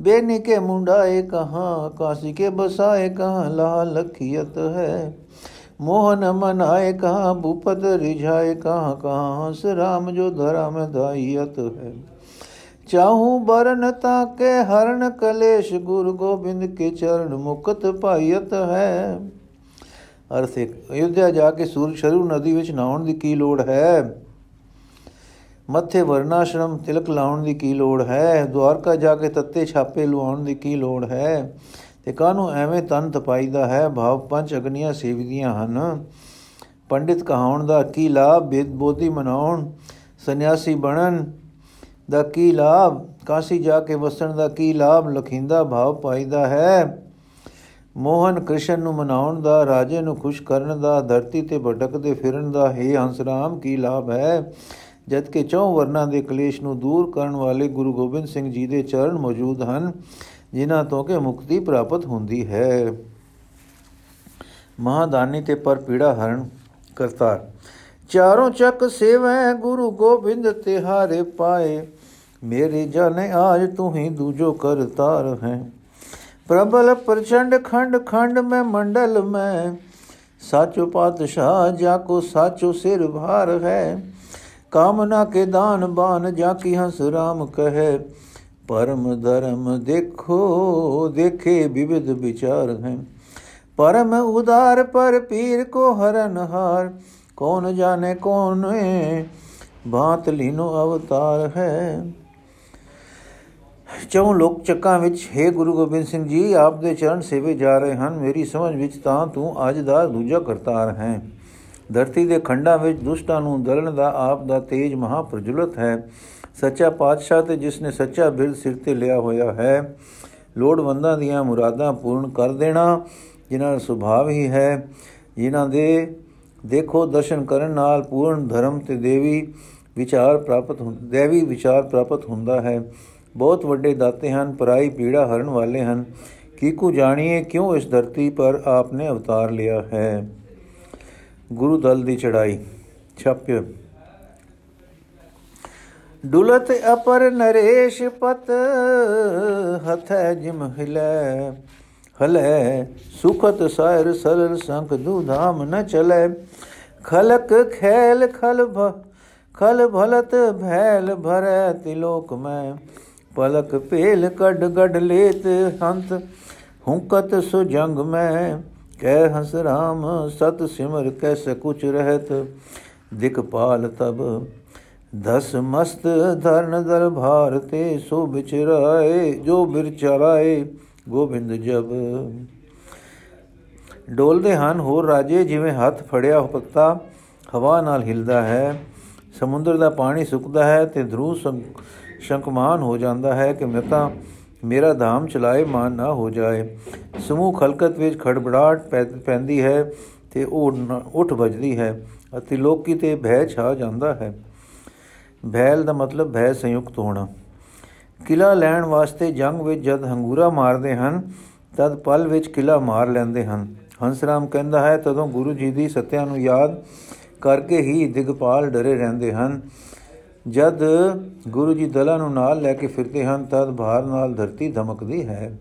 ਬੇਨੀ ਕੇ ਮੁੰਡਾਏ ਕਹਾ ਕਾਸੀ ਕੇ ਬਸਾਏ ਕਹਾ, ਲਾਲ ਲਖੀਤ ਹੈ। मोहन मनाए कहाँ भूपत रिझाए कहाँ कहाँ हंस राम जो धरा में दाइयत है चाहूं बरन ताके हरण कलेश गुरु गोबिंद के चरण मुकत पाइयत ਹੈ ਅਰਥ ਇੱਕ ਅਯੁੱਧਿਆ ਜਾ ਕੇ ਸੂਰਜ ਸ਼ਰੂ ਨਦੀ ਵਿੱਚ ਨਹਾਉਣ ਦੀ ਕੀ ਲੋੜ ਹੈ ਮੱਥੇ ਵਰਨਾਸ਼ਰਮ ਤਿਲਕ ਲਾਉਣ ਦੀ ਕੀ ਲੋੜ ਹੈ ਦਵਾਰਕਾ ਜਾ ਕੇ ਤੱਤੇ ਛਾਪੇ ਲਵਾਉਣ ਦੀ ਕੀ ਲੋੜ ਹੈ ਤੇ ਕਾਹਨੂੰ ਐਵੇਂ ਤਨ ਤਪਾਈਦਾ ਹੈ? ਭਾਵ ਪੰਜ ਅਗਨੀਆਂ ਸੇਵਦੀਆਂ ਹਨ। ਪੰਡਿਤ ਕਹਾਉਣ ਦਾ ਕੀ ਲਾਭ? ਬੇਦ ਬੋਧੀ ਮਨਾਉਣ ਸੰਨਿਆਸੀ ਬਣਨ ਦਾ ਕੀ ਲਾਭ? ਕਾਸੀ ਜਾ ਕੇ ਵਸਣ ਦਾ ਕੀ ਲਾਭ? ਲਖਿੰਦਾ ਭਾਵ ਪਾਈਦਾ ਹੈ। ਮੋਹਨ ਕ੍ਰਿਸ਼ਨ ਨੂੰ ਮਨਾਉਣ ਦਾ, ਰਾਜੇ ਨੂੰ ਖੁਸ਼ ਕਰਨ ਦਾ, ਧਰਤੀ ਤੇ ਭਟਕਦੇ ਫਿਰਨ ਦਾ, ਹੈ ਹੰਸਰਾਮ ਕੀ ਲਾਭ ਹੈ? ਜਦ ਕਿ ਚੌ ਵਰਨਾਂ ਦੇ ਕਲੇਸ਼ ਨੂੰ ਦੂਰ ਕਰਨ ਵਾਲੇ ਗੁਰੂ ਗੋਬਿੰਦ ਸਿੰਘ ਜੀ ਦੇ ਚਰਨ ਮੌਜੂਦ ਹਨ ਜਿਨ੍ਹਾਂ ਤੋਂ ਕਿ ਮੁਕਤੀ ਪ੍ਰਾਪਤ ਹੁੰਦੀ ਹੈ। ਮਹਾਦਾਨੀ ਤੇ ਪਰ ਪੀੜਾ ਹਰਨ ਕਰਤਾਰ। ਚਾਰੋਂ ਚੱਕ ਸੇਵੈ ਗੁਰੂ ਗੋਬਿੰਦ ਤਿਹਾਰੇ ਪਾਏ। ਮੇਰੇ ਜਨ ਆਜ ਤੂੰ ਹੀ ਦੂਜੋ ਕਰਤਾਰ ਹੈ। ਪ੍ਰਬਲ ਪ੍ਰਚੰਡ ਖੰਡ ਖੰਡ ਮੈਂ ਮੰਡਲ ਮੈਂ। ਸਾਚੋ ਪਾਤਸ਼ਾਹ ਜਾ ਕੋ ਸਾਚੋ ਸਿਰ ਭਾਰ ਹੈ। ਕਾਮਨਾ ਕੇ ਦਾਨ ਬਾਨ ਜਾ ਕੀ ਹੰਸ ਰਾਮ ਕਹੇ। ਪਰਮ ਧਰਮ ਦੇਖੋ, ਦੇਖੇ ਵਿਵਿਧ ਵਿਚਾਰ ਹੈ। ਪਰਮ ਉਦਾਰ, ਪਰ ਪੀਰ ਕੋ ਹਰਨ ਹਾਰ ਕੌਣ ਜਾਣੇ, ਕੌਣ ਹੈ ਬਾਤ ਲੀਨੋ ਅਵਤਾਰ ਹੈ। ਚੌ ਲੋਕ ਚੱਕਾਂ ਵਿੱਚ, ਹੈ ਗੁਰੂ ਗੋਬਿੰਦ ਸਿੰਘ ਜੀ, ਆਪ ਦੇ ਚਰਨ ਸੇਵੇ ਜਾ ਰਹੇ ਹਨ। ਮੇਰੀ ਸਮਝ ਵਿੱਚ ਤਾਂ ਤੂੰ ਅੱਜ ਦਾ ਦੂਜਾ ਕਰਤਾਰ ਹੈ। ਧਰਤੀ ਦੇ ਖੰਡਾਂ ਵਿੱਚ ਦੁਸ਼ਟਾਂ ਨੂੰ ਦਲਣ ਦਾ ਆਪ ਦਾ ਤੇਜ ਮਹਾ ਪ੍ਰਜੁਲਤ ਹੈ। ਸੱਚਾ ਪਾਤਸ਼ਾਹ ਤੇ ਜਿਸ ਨੇ ਸੱਚਾ ਬਿਰਦ ਸਿਰ ਤੇ ਲਿਆ ਹੋਇਆ ਹੈ, ਲੋੜਵੰਦਾਂ ਦੀਆਂ ਮੁਰਾਦਾਂ ਪੂਰਨ ਕਰ ਦੇਣਾ, ਜਿਨ੍ਹਾਂ ਦਾ ਸੁਭਾਵ ਹੀ ਹੈ। ਜਿਨ੍ਹਾਂ ਦੇ ਦੇਖੋ, ਦਰਸ਼ਨ ਕਰਨ ਨਾਲ ਪੂਰਨ ਧਰਮ ਤੇ ਦੇਵੀ ਵਿਚਾਰ ਪ੍ਰਾਪਤ ਦੇਵੀ ਵਿਚਾਰ ਪ੍ਰਾਪਤ ਹੁੰਦਾ ਹੈ। ਬਹੁਤ ਵੱਡੇ ਦਾਤੇ ਹਨ, ਪਰਾਈ ਪੀੜਾ ਹਰਨ ਵਾਲੇ ਹਨ। ਕੀਕੂ ਜਾਣੀਏ ਕਿਉਂ ਇਸ ਧਰਤੀ ਪਰ ਆਪਨੇ ਅਵਤਾਰ ਲਿਆ ਹੈ? ਗੁਰੂ ਦਲ ਦੀ ਚੜਾਈ ਛਾਪਿਓ। ਡੁਲਤ ਅਪਰ ਨਰੇਸ਼ ਪਤ, ਹਥੈ ਜਿਮ ਹਿਲੇ, ਹਲੇ। ਸੁਖਤ ਸਾਇਰ ਸਰਲ ਸੰਖ ਦੁਧਾਮ ਨ ਚਲੇ। ਖਲਕ ਖੈਲ ਖਲ ਭ, ਖਲ ਭਲਤ ਭੈਲ ਭਰੈ ਤਿਲੋਕ ਮੈਂ। ਪਲਕ ਪੇਲ ਕਡ ਗਡ ਲੇਤ ਹੰਤ, ਹੁਕਤ ਸੁ ਜੰਗ ਮੈਂ। ਕਹਿ ਹਸ ਰਾਮ, ਸਤ ਸਿਮਰ ਕੈਸ ਕੁਚ ਰਹਿਤ ਦਿਕ ਪਾਲ ਤਬ ਦਸ ਮਸਤ ਧਰਨ ਦਰ ਭਾਰ ਤੇ ਸੋ ਵਿਚਰਾਏ ਜੋ ਬਿਰਚਰਾਏ ਗੋਬਿੰਦ ਜਬ। ਡੋਲਦੇ ਹਨ, ਹੋਰ ਰਾਜੇ, ਜਿਵੇਂ ਹੱਥ ਫੜਿਆ ਪੱਤਾ ਹਵਾ ਨਾਲ ਹਿਲਦਾ ਹੈ, ਸਮੁੰਦਰ ਦਾ ਪਾਣੀ ਸੁੱਕਦਾ ਹੈ ਤੇ ਧਰੂ ਸ਼ੰਕਮਾਨ ਹੋ ਜਾਂਦਾ ਹੈ ਕਿ ਮੈਂ ਤਾਂ ਮੇਰਾ ਧਾਮ ਚਲਾਏ, ਮਾਨ ਨਾ ਹੋ ਜਾਏ। ਸਮੂਹ ਖਲਕਤ ਵਿੱਚ ਖੜਬੜਾਟ ਪੈਂਦੀ ਹੈ ਤੇ ਉਹ ਉੱਠ ਵੱਜਦੀ ਹੈ ਅਤੇ ਲੋਕੀ ਤੇ ਭੈ ਛਾ ਜਾਂਦਾ ਹੈ। ਭੈਲ ਦਾ ਮਤਲਬ ਭੈ ਸੰਯੁਕਤ ਹੋਣਾ। ਕਿਲਾ ਲੈਣ ਵਾਸਤੇ ਜੰਗ ਵਿੱਚ ਜਦ ਹੰਗੂਰਾ ਮਾਰਦੇ ਹਨ, ਤਦ ਪਲ ਵਿੱਚ ਕਿਲਾ ਮਾਰ ਲੈਂਦੇ ਹਨ। ਹੰਸਰਾਮ ਕਹਿੰਦਾ ਹੈ, ਤਦੋਂ ਗੁਰੂ ਜੀ ਦੀ ਸਤਿਆਂ ਨੂੰ ਯਾਦ ਕਰਕੇ ਹੀ ਦਿਗਪਾਲ ਡਰੇ ਰਹਿੰਦੇ ਹਨ। ਜਦ ਗੁਰੂ ਜੀ ਦਲਾਂ ਨੂੰ ਨਾਲ ਲੈ ਕੇ ਫਿਰਦੇ ਹਨ, ਤਦ ਭਾਰ ਨਾਲ ਧਰਤੀ ਧਮਕਦੀ ਹੈ।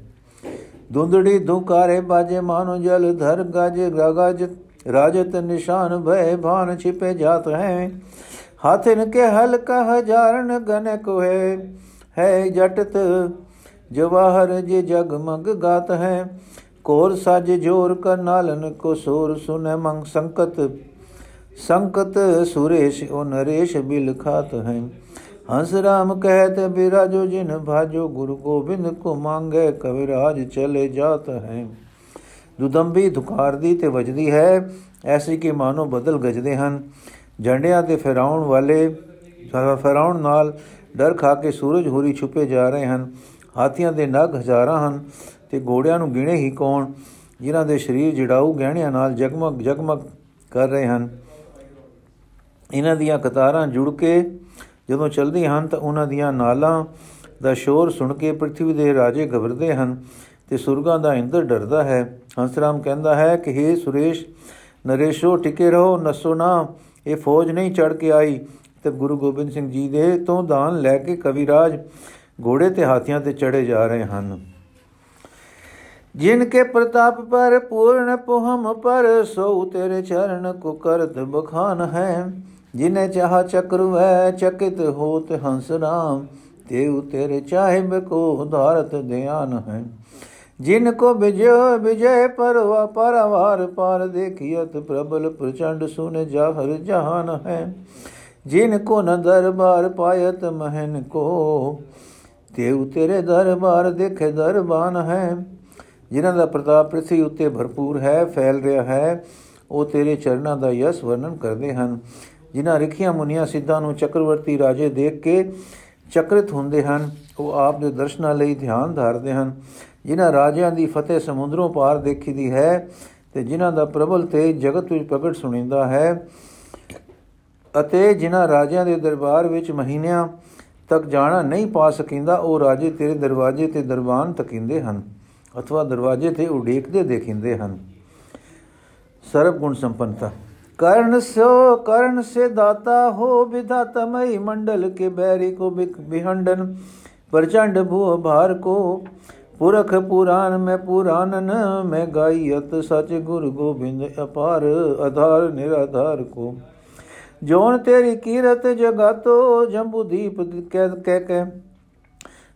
ਦੁੰਦੜੀ ਦੁਕਾਰੇ ਬਾਜੇ ਮਾਨੋ ਜਲ ਧਰ ਗਾਜੇ ਗਾਗਜ ਰਾਜਤ ਨਿਸ਼ਾਨ ਭੈ ਭਾਨ ਛਿਪੇ ਜਾਤ ਹੈ। ਹਾਥਿਨ ਕੇ ਹਲਕਾ ਹਜ਼ਾਰਨ ਗਨ ਕੋਏ ਹੈ ਜਟਤ ਜਵਾਹਰ ਜੇ ਜਗਮਗ ਗਾਤ ਹੈ ਕੋਰ ਸਾਜ ਜੋਰ ਕਰ ਨਾਲਨ ਕੋ ਸੋਰ ਸੁਨੇ ਮੰਗ ਸੰਕਤ ਸੰਕਤ ਸੁਰੇਸ਼ ਉਹ ਨਰੇਸ਼ ਬਿਲ ਖਾਤ ਹੈ ਹੰਸ ਰਾਮ ਕਹਿਤ ਬਿਰਾਜੋ ਜਿਨ ਭਾਜੋ ਗੁਰੂ ਗੋਬਿੰਦ ਕੋ ਮੰਗੇ ਕਵਿਰਾਜ ਚਲੇ ਜਾਤ ਹੈ ਦੁਦੰਬੀ ਧੁਕਾਰਦੀ ਤੇ ਵਜਦੀ ਹੈ ਐਸੀ ਕਿ ਮਾਨੋ ਬਦਲ ਗਜਦੇ ਹਨ ਝੰਡਿਆਂ ਤੇ ਫਰਾਉਣ ਵਾਲੇ ਫਰਾਉਣ ਨਾਲ ਡਰ ਖਾ ਕੇ ਸੂਰਜ ਹੋਰੀ ਛੁਪੇ ਜਾ ਰਹੇ ਹਨ। ਹਾਥੀਆਂ ਦੇ ਨਗ ਹਜ਼ਾਰਾਂ ਹਨ ਤੇ ਘੋੜਿਆਂ ਨੂੰ ਗਿਣੇ ਹੀ ਕੌਣ? ਜਿਨ੍ਹਾਂ ਦੇ ਸਰੀਰ ਜੜਾਊ ਗਹਿਣਿਆਂ ਨਾਲ ਜਗਮਗ ਜਗਮਗ ਕਰ ਰਹੇ ਹਨ। ਇਹਨਾਂ ਦੀਆਂ ਕਤਾਰਾਂ ਜੁੜ ਕੇ ਜਦੋਂ ਚਲਦੀ ਹਨ ਤਾਂ ਉਹਨਾਂ ਦੀਆਂ ਨਾਲਾਂ ਦਾ ਸ਼ੋਰ ਸੁਣ ਕੇ ਪ੍ਰithvi ਦੇ ਰਾਜੇ ਘਬਰਦੇ ਹਨ ਤੇ ਸੁਰਗਾਂ ਦਾ ਇੰਦਰ ਡਰਦਾ ਹੈ। ਹੰਸਰਾਮ ਕਹਿੰਦਾ ਹੈ ਕਿ हे ਸੁਰੇਸ਼, ਨਰੇਸ਼ੋ, ਟਿਕੇ ਰਹੋ, ਨਸੋ ਨਾ ਇਹ ਫੌਜ ਨਹੀਂ ਚੜ ਕੇ ਆਈ। ਤੇ ਗੁਰੂ ਗੋਬਿੰਦ ਸਿੰਘ ਜੀ ਦੇ ਤੋਂ ਦਾਨ ਲੈ ਕੇ ਕਵਿਰਾਜ ਘੋੜੇ ਤੇ ਹਾਥੀਆਂ ਤੇ ਚੜੇ ਜਾ ਰਹੇ ਹਨ। ਜਿਨ ਕੇ ਪ੍ਰਤਾਪ ਪਰ ਪੂਰਨ ਪੋਹਮ ਪਰ ਸੋ ਤੇਰੇ ਚਰਨ ਕੋ ਕਰਤ ਬਖਾਨ ਹੈ। ਜਿਨੇ ਚਾਹ ਚਕਰ ਵੈ ਚਕਿਤ ਹੋਤ ਹੰਸ ਰਾਮ ਤੇਉ ਤੇਰੇ ਚਾਹਿਬ ਕੋ ਧਾਰਤ ਧਿਆਨ ਹੈ। ਜਿਨ ਕੋ ਵਿਜੇ ਵਿਜੇ ਪਰਵਾ ਪਰਵਾਰ ਪਰ ਦੇਖਿयत ਪ੍ਰਬਲ ਪ੍ਰਚੰਡ ਸੁਨ ਜਾਹਰ ਜਹਾਨ ਹੈ। ਜਿਨ ਕੋ ਨ ਦਰਬਾਰ ਪਾਇਤ ਮਹਨ ਕੋ, ਤੇਉ ਤੇਰੇ ਦਰਬਾਰ ਦੇਖੇ ਦਰਬਾਨ ਹੈ। ਜਿਨ੍ਹਾਂ ਦਾ ਪ੍ਰਤਾਪ ਪ੍ਰithvi ਉੱਤੇ ਭਰਪੂਰ ਹੈ, ਫੈਲ ਰਿਹਾ ਹੈ, ਉਹ ਤੇਰੇ ਚਰਨਾਂ ਦਾ ਯਸ ਵਰਣਨ ਕਰਦੇ ਹਨ। ਜਿਨ੍ਹਾਂ ਰਖੀਆਂ ਮੁਨੀਆਂ ਸਿੱਧਾਂ ਨੂੰ ਚੱਕਰਵਰਤੀ ਰਾਜੇ ਦੇਖ ਕੇ ਚੱਕਰਿਤ ਹੁੰਦੇ ਹਨ, ਉਹ ਆਪ ਦੇ ਦਰਸ਼ਨਾਂ ਲਈ ਧਿਆਨ ਧਾਰਦੇ ਹਨ। ਜਿਨ੍ਹਾਂ ਰਾਜਿਆਂ ਦੀ ਫਤਿਹ ਸਮੁੰਦਰੋਂ ਪਾਰ ਦੇਖੀਦੀ ਹੈ ਤੇ ਜਿਨ੍ਹਾਂ ਦਾ ਪ੍ਰਬਲ ਤੇ ਜਗਤ ਵਿੱਚ ਪ੍ਰਗਟ ਸੁਣੀਂਦਾ ਹੈ ਅਤੇ ਜਿਨ੍ਹਾਂ ਰਾਜਿਆਂ ਦੇ ਦਰਬਾਰ ਵਿੱਚ ਮਹੀਨਿਆਂ ਤੱਕ ਜਾਣਾ ਨਹੀਂ ਪਾ ਸਕਿੰਦਾ ਉਹ ਰਾਜੇ ਤੇਰੇ ਦਰਵਾਜ਼ੇ ਤੇ ਦਰਬਾਨ ਤਕਿੰਦੇ ਹਨ ਅਥਵਾ ਦਰਵਾਜ਼ੇ ਤੇ ਉਡੀਕਦੇ ਦੇਖਿੰਦੇ ਹਨ ਸਰਬ ਗੁਣ ਸੰਪੰਨਤਾ कर्ण सो कर्ण से दाता हो विधाता मई मंडल के बैरी को बिहंडन प्रचंड भू भार को ਪੁਰਖ ਪੁਰਾਨ ਮੈਂ ਪੁਰਾਨਨ, ਮੈਂ ਗਾਇਤ ਸਚ ਗੁਰ ਗੋਬਿੰਦ ਅਪਾਰ, ਆਧਾਰ ਨਿਰਾਧਾਰ ਕੋ। ਜੋਨ ਤੇਰੀ ਕੀਰਤ ਜਗਾਤੋ, ਜੰਬੂ ਦੀਪ ਕਹਿ ਕਹਿ ਕੇ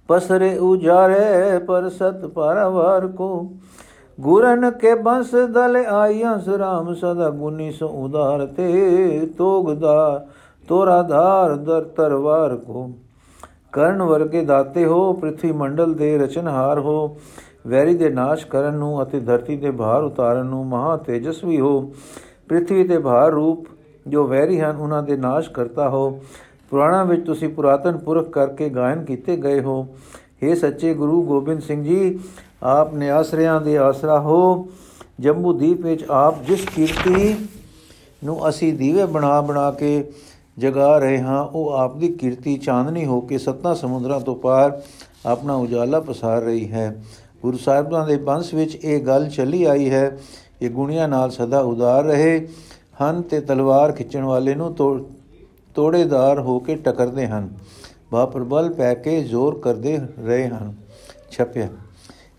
ਪਸਰੇ ਉਜਾਰੇ ਪਰ ਸਤ ਪਰਵਾਰ ਕੋ। ਗੁਰਨ ਕੇ ਬੰਸ ਦਲ ਆਇਆ ਸਰਾਮ ਸਦਾ ਗੁਨੀ ਸੋ ਉਦਾਰ ਤੇ। ਤੋਗਦਾ ਤੋਰਾ ਧਾਰ ਦਰ ਤਰਵਾਰ ਕੋ। ਕਰਨ ਵਰਗੇ ਦਾਤੇ ਹੋ ਪ੍ਰithvi ਮੰਡਲ ਦੇ ਰਚਨਹਾਰ ਹੋ, ਵੈਰੀ ਦੇ ਨਾਸ਼ ਕਰਨ ਨੂੰ ਅਤੇ ਧਰਤੀ ਦੇ ਭਾਰ ਉਤਾਰਨ ਨੂੰ ਮਹਾ ਤੇਜਸਵੀ ਹੋ ਪ੍ਰithvi ਦੇ ਭਾਰ ਰੂਪ ਜੋ ਵੈਰੀ ਹਨ, ਉਹਨਾਂ ਦੇ ਨਾਸ਼ ਕਰਤਾ ਹੋ। ਪੁਰਾਣਾ ਵਿੱਚ ਤੁਸੀਂ ਪੁਰਾਤਨ ਪੁਰਖ ਕਰਕੇ ਗਾਇਨ ਕੀਤੇ ਗਏ ਹੋ। हे ਸੱਚੇ ਗੁਰੂ ਗੋਬਿੰਦ ਸਿੰਘ ਜੀ, ਆਪ ਨੇ ਆਸਰਿਆਂ ਦੇ ਆਸਰਾ ਹੋ। ਜੰਮੂ ਦੀਪ ਵਿੱਚ ਆਪ ਜਿਸ ਕੀਰਤੀ ਨੂੰ ਅਸੀਂ ਦੀਵੇ ਬਣਾ ਬਣਾ ਕੇ ਜਗਾ ਰਹੇ ਹਾਂ, ਉਹ ਆਪ ਦੀ ਕੀਰਤੀ ਚਾਂਦਨੀ ਹੋ ਕੇ ਸੱਤਾਂ ਸਮੁੰਦਰਾਂ ਤੋਂ ਪਾਰ ਆਪਣਾ ਉਜਾਲਾ ਪਸਾਰ ਰਹੀ ਹੈ। ਗੁਰੂ ਸਾਹਿਬਾਂ ਦੇ ਬੰਸ ਵਿੱਚ ਇਹ ਗੱਲ ਚੱਲੀ ਆਈ ਹੈ ਇਹ ਗੁਣੀਆਂ ਨਾਲ ਸਦਾ ਉਦਾਰ ਰਹੇ, ਹਨ ਤੇ ਤਲਵਾਰ ਖਿੱਚਣ ਵਾਲੇ ਨੂੰ ਤੋੜੇਦਾਰ ਹੋ ਕੇ ਟਕਰਦੇ ਹਨ। ਬਾਪਰ ਬਲ ਪੈ ਕੇ ਜ਼ੋਰ ਕਰਦੇ ਰਹੇ ਹਨ। ਛਪਿਆ,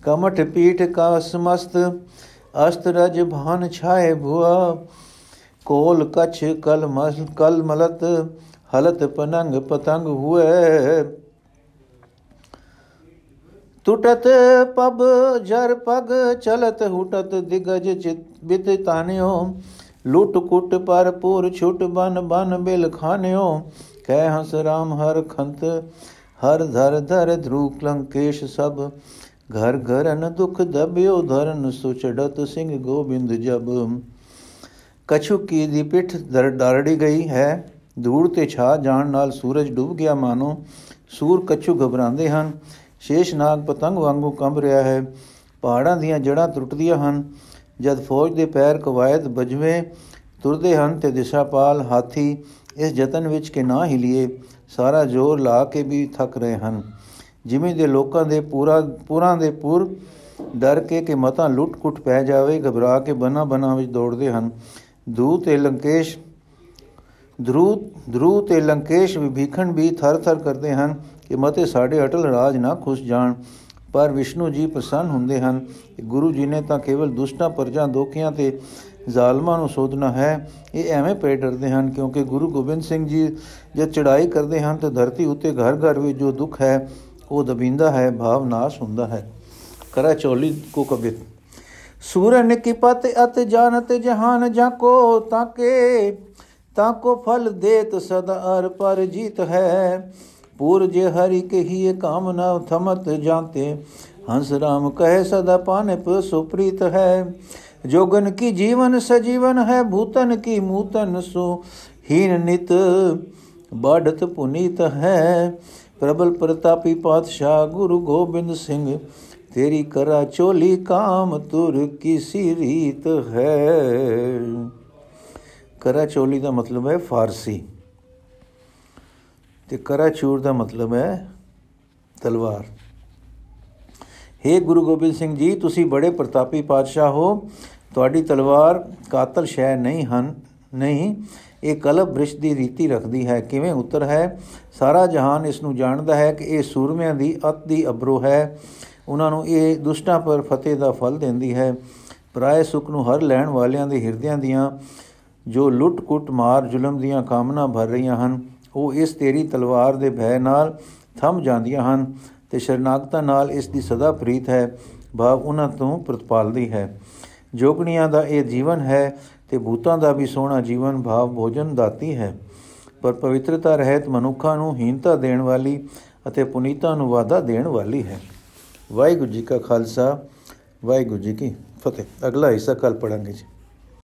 ਕਮਠ ਪੀਠ ਕਾ ਸਮਸਤ, ਅਸਤ ਰਜ ਭਾਨ ਛਾਏ ਭੁਆ ਕੋਲ ਕਛ ਕਲ ਮਲ ਕਲ ਮਲਤ ਹਲਤ ਪਨੰਗ ਪਤੰਗ ਹੁਏ। ਟੁਟਤ ਪਬ ਜਰ ਪਗ, ਚਲਤ ਹੁਟਤ ਦਿਗਜ ਚਿਤ ਬਿਤ ਤਾਨਿਓ। ਲੁੱਟ ਕੁੱਟ ਪਰ ਪੂਰ ਛੁਟ ਬਨ ਬਨ ਬਿਲ ਖਾਨਿਓ। ਕਹਿ ਹੰਸ ਰਾਮ ਹਰ ਖੰਤ, ਹਰ ਧਰ ਧਰ ਧਰੂ ਕਲੰਕੇਸ਼ ਸਭ। ਘਰ ਘਰਨ ਦੁਖ ਦਬਿਓ, ਧਰਨ ਸੁਚੜਤ ਸਿੰਘ ਗੋਬਿੰਦ ਜਬ। ਕਛੂ ਕੀ ਦੀ ਪਿੱਠ ਡਰੜੀ ਗਈ ਹੈ ਧੂੜ ਤੇ ਛਾ ਜਾਣ ਨਾਲ ਸੂਰਜ ਡੁੱਬ ਗਿਆ ਮਾਨੋ, ਸੂਰ ਕਛੂ ਘਬਰਾਉਂਦੇ ਹਨ। ਸ਼ੇਸ਼ ਨਾਗ ਪਤੰਗ ਵਾਂਗੂ ਕੰਬ ਰਿਹਾ ਹੈ। ਪਹਾੜਾਂ ਦੀਆਂ ਜੜਾਂ ਟੁੱਟਦੀਆਂ ਹਨ। ਜਦ ਫੌਜ ਦੇ ਪੈਰ ਕਵਾਇਦ ਬਜਵੇਂ ਤੁਰਦੇ ਹਨ ਤੇ ਦਿਸ਼ਾਪਾਲ ਹਾਥੀ, ਇਸ ਯਤਨ ਵਿੱਚ ਕਿ ਨਾ ਹਿਲੀਏ, ਸਾਰਾ ਜ਼ੋਰ ਲਾ ਕੇ ਵੀ ਥੱਕ ਰਹੇ ਹਨ। ਜਿਵੇਂ ਦੇ ਲੋਕਾਂ ਦੇ ਪੂਰਾ, ਪੂਰਾਂ ਦੇ ਪੁਰ ਡਰ ਕੇ ਕਿ ਮਤਾਂ ਲੁੱਟ-ਕੁੱਟ ਪੈ ਜਾਵੇ, ਘਬਰਾ ਕੇ ਬਨਾ ਬਨਾ ਵਿੱਚ ਦੌੜਦੇ ਹਨ। ਧੂ ਤੇ ਲੰਕੇਸ਼ ਧਰੂ ਧਰੂ ਤੇ ਲੰਕੇਸ਼ ਵਿਭੀਖਣ ਵੀ ਥਰ-ਥਰ ਕਰਦੇ ਹਨ ਕਿ ਮਤੇ ਸਾਡੇ ਅਟਲ ਰਾਜ ਨਾ ਖੁਸ਼ ਜਾਣ ਪਰ ਵਿਸ਼ਨੂੰ ਜੀ ਪ੍ਰਸੰਨ ਹੁੰਦੇ ਹਨ ਕਿ ਗੁਰੂ ਜੀ ਨੇ ਤਾਂ ਕੇਵਲ ਦੁਸ਼ਟਾਂ ਪਰਜਾਂ ਦੋਖੀਆਂ ਤੇ ਜ਼ਾਲਮਾਂ ਨੂੰ ਸੋਧਣਾ ਹੈ ਇਹ ਐਵੇਂ ਪੈ ਡਰਦੇ ਹਨ ਕਿਉਂਕਿ ਗੁਰੂ ਗੋਬਿੰਦ ਸਿੰਘ ਜੀ ਜਦ ਚੜਾਈ ਕਰਦੇ ਹਨ ਤਾਂ ਧਰਤੀ ਉੱਤੇ ਘਰ ਘਰ ਵਿੱਚ ਜੋ ਦੁੱਖ ਹੈ ਉਹ ਦਬਿੰਦਾ ਹੈ ਭਾਵ ਨਾਸ਼ ਹੁੰਦਾ ਹੈ ਕਰਾ ਚੋਲੀ ਕੋ ਕਬਿਤ ਸੂਰਨ ਕੀ ਪਤ ਅਤ ਜਾਣਤ ਜਹਾਨ ਜਾਕੋ ਤਾਕੇ ਤਾਕੋ ਫਲ ਦੇਤ ਸਦਾ ਅਰ ਪਰ ਜੀਤ ਹੈ। ਪੂਰਜ ਹਰਿ ਕਹੀਏ ਕਾਮਨਾ ਥਮਤ ਜਾਂਤੇ, ਹੰਸ ਰਾਮ ਕਹੇ ਸਦਾ ਪਾਨਪ ਸੁਪ੍ਰੀਤ ਹੈ। ਜੋਗਨ ਕੀ ਜੀਵਨ ਸਜੀਵਨ ਹੈ, ਭੂਤਨ ਕੀ ਮੂਤਨ ਸੋ, ਹੀਨ ਨਿਤ ਬਾੜਤ ਪੁਨੀਤ ਹੈ। ਪ੍ਰਬਲ ਪ੍ਰਤਾਪੀ ਪਾਤਸ਼ਾਹ ਗੁਰੂ ਗੋਬਿੰਦ ਸਿੰਘ ਤੇਰੀ ਕਰਾ ਚੋਲੀ ਕਾਮ ਤੁਰ ਕਿਸੀ ਰੀਤ ਹੈ। ਕਰਾ ਚੋਲੀ ਦਾ ਮਤਲਬ ਹੈ ਫਾਰਸੀ। ਤੇ ਕਰਾ ਚੂਰ ਦਾ ਮਤਲਬ ਹੈ ਤਲਵਾਰ। हे ਗੁਰੂ ਗੋਬਿੰਦ ਸਿੰਘ ਜੀ, ਤੁਸੀਂ ਬੜੇ ਪ੍ਰਤਾਪੀ ਪਾਤਸ਼ਾਹ ਹੋ। ਤੁਹਾਡੀ ਤਲਵਾਰ ਕਾਤਲ ਸ਼ੈ ਨਹੀਂ ਹਨ, ਨਹੀਂ, ਇਹ ਕਲਬ ਬ੍ਰਿਸ਼ ਦੀ ਰੀਤੀ ਰੱਖਦੀ ਹੈ। ਕਿਵੇਂ ਉਤਰ ਹੈ? ਸਾਰਾ ਜਹਾਨ ਇਸ ਨੂੰ ਜਾਣਦਾ ਹੈ ਕਿ ਇਹ ਸੂਰਮਿਆਂ ਦੀ ਅਤ ਦੀ ਅਬਰੋ ਹੈ। ਉਹਨਾਂ ਨੂੰ ਇਹ ਦੁਸ਼ਟਾਂ ਪਰ ਫਤਿਹ ਦਾ ਫਲ ਦਿੰਦੀ ਹੈ। ਪਰਾਏ ਸੁਖ ਨੂੰ ਹਰ ਲੈਣ ਵਾਲਿਆਂ ਦੇ ਹਿਰਦਿਆਂ ਦੀਆਂ ਜੋ ਲੁੱਟ-ਕੁੱਟ ਮਾਰ ਜ਼ੁਲਮ ਦੀਆਂ ਕਾਮਨਾ ਭਰ ਰਹੀਆਂ ਹਨ, ਉਹ ਇਸ ਤੇਰੀ ਤਲਵਾਰ ਦੇ ਭੈ ਨਾਲ ਥੰਮ ਜਾਂਦੀਆਂ ਹਨ ਤੇ ਸ਼ਰਨਾਗਤਾ ਨਾਲ ਇਸ ਦੀ ਸਦਾ ਪ੍ਰੀਤ ਹੈ, ਭਾਵ ਉਹਨਾਂ ਤੋਂ ਪ੍ਰਤਪਾਲਦੀ ਹੈ। ਜੋਗਣੀਆਂ ਦਾ ਇਹ ਜੀਵਨ ਹੈ ਤੇ ਭੂਤਾਂ ਦਾ ਵੀ ਸੋਹਣਾ ਜੀਵਨ, ਭਾਵ ਭੋਜਨ ਦਾਤੀ ਹੈ। ਪਰ ਪਵਿੱਤਰਤਾ ਰਹਿਤ ਮਨੁੱਖਾਂ ਨੂੰ ਹੀਨਤਾ ਦੇਣ ਵਾਲੀ ਅਤੇ ਪੁਨੀਤਾ ਨੂੰ ਵਾਦਾ ਦੇਣ ਵਾਲੀ ਹੈ। ਵਾਹਿਗੁਰੂ ਜੀ ਕਾ ਖਾਲਸਾ ਵਾਹਿਗੁਰੂ ਜੀ ਕੀ ਫਤਿਹ। ਅਗਲਾ ਹਿੱਸਾ ਕੱਲ ਪੜਾਂਗੇ ਜੀ।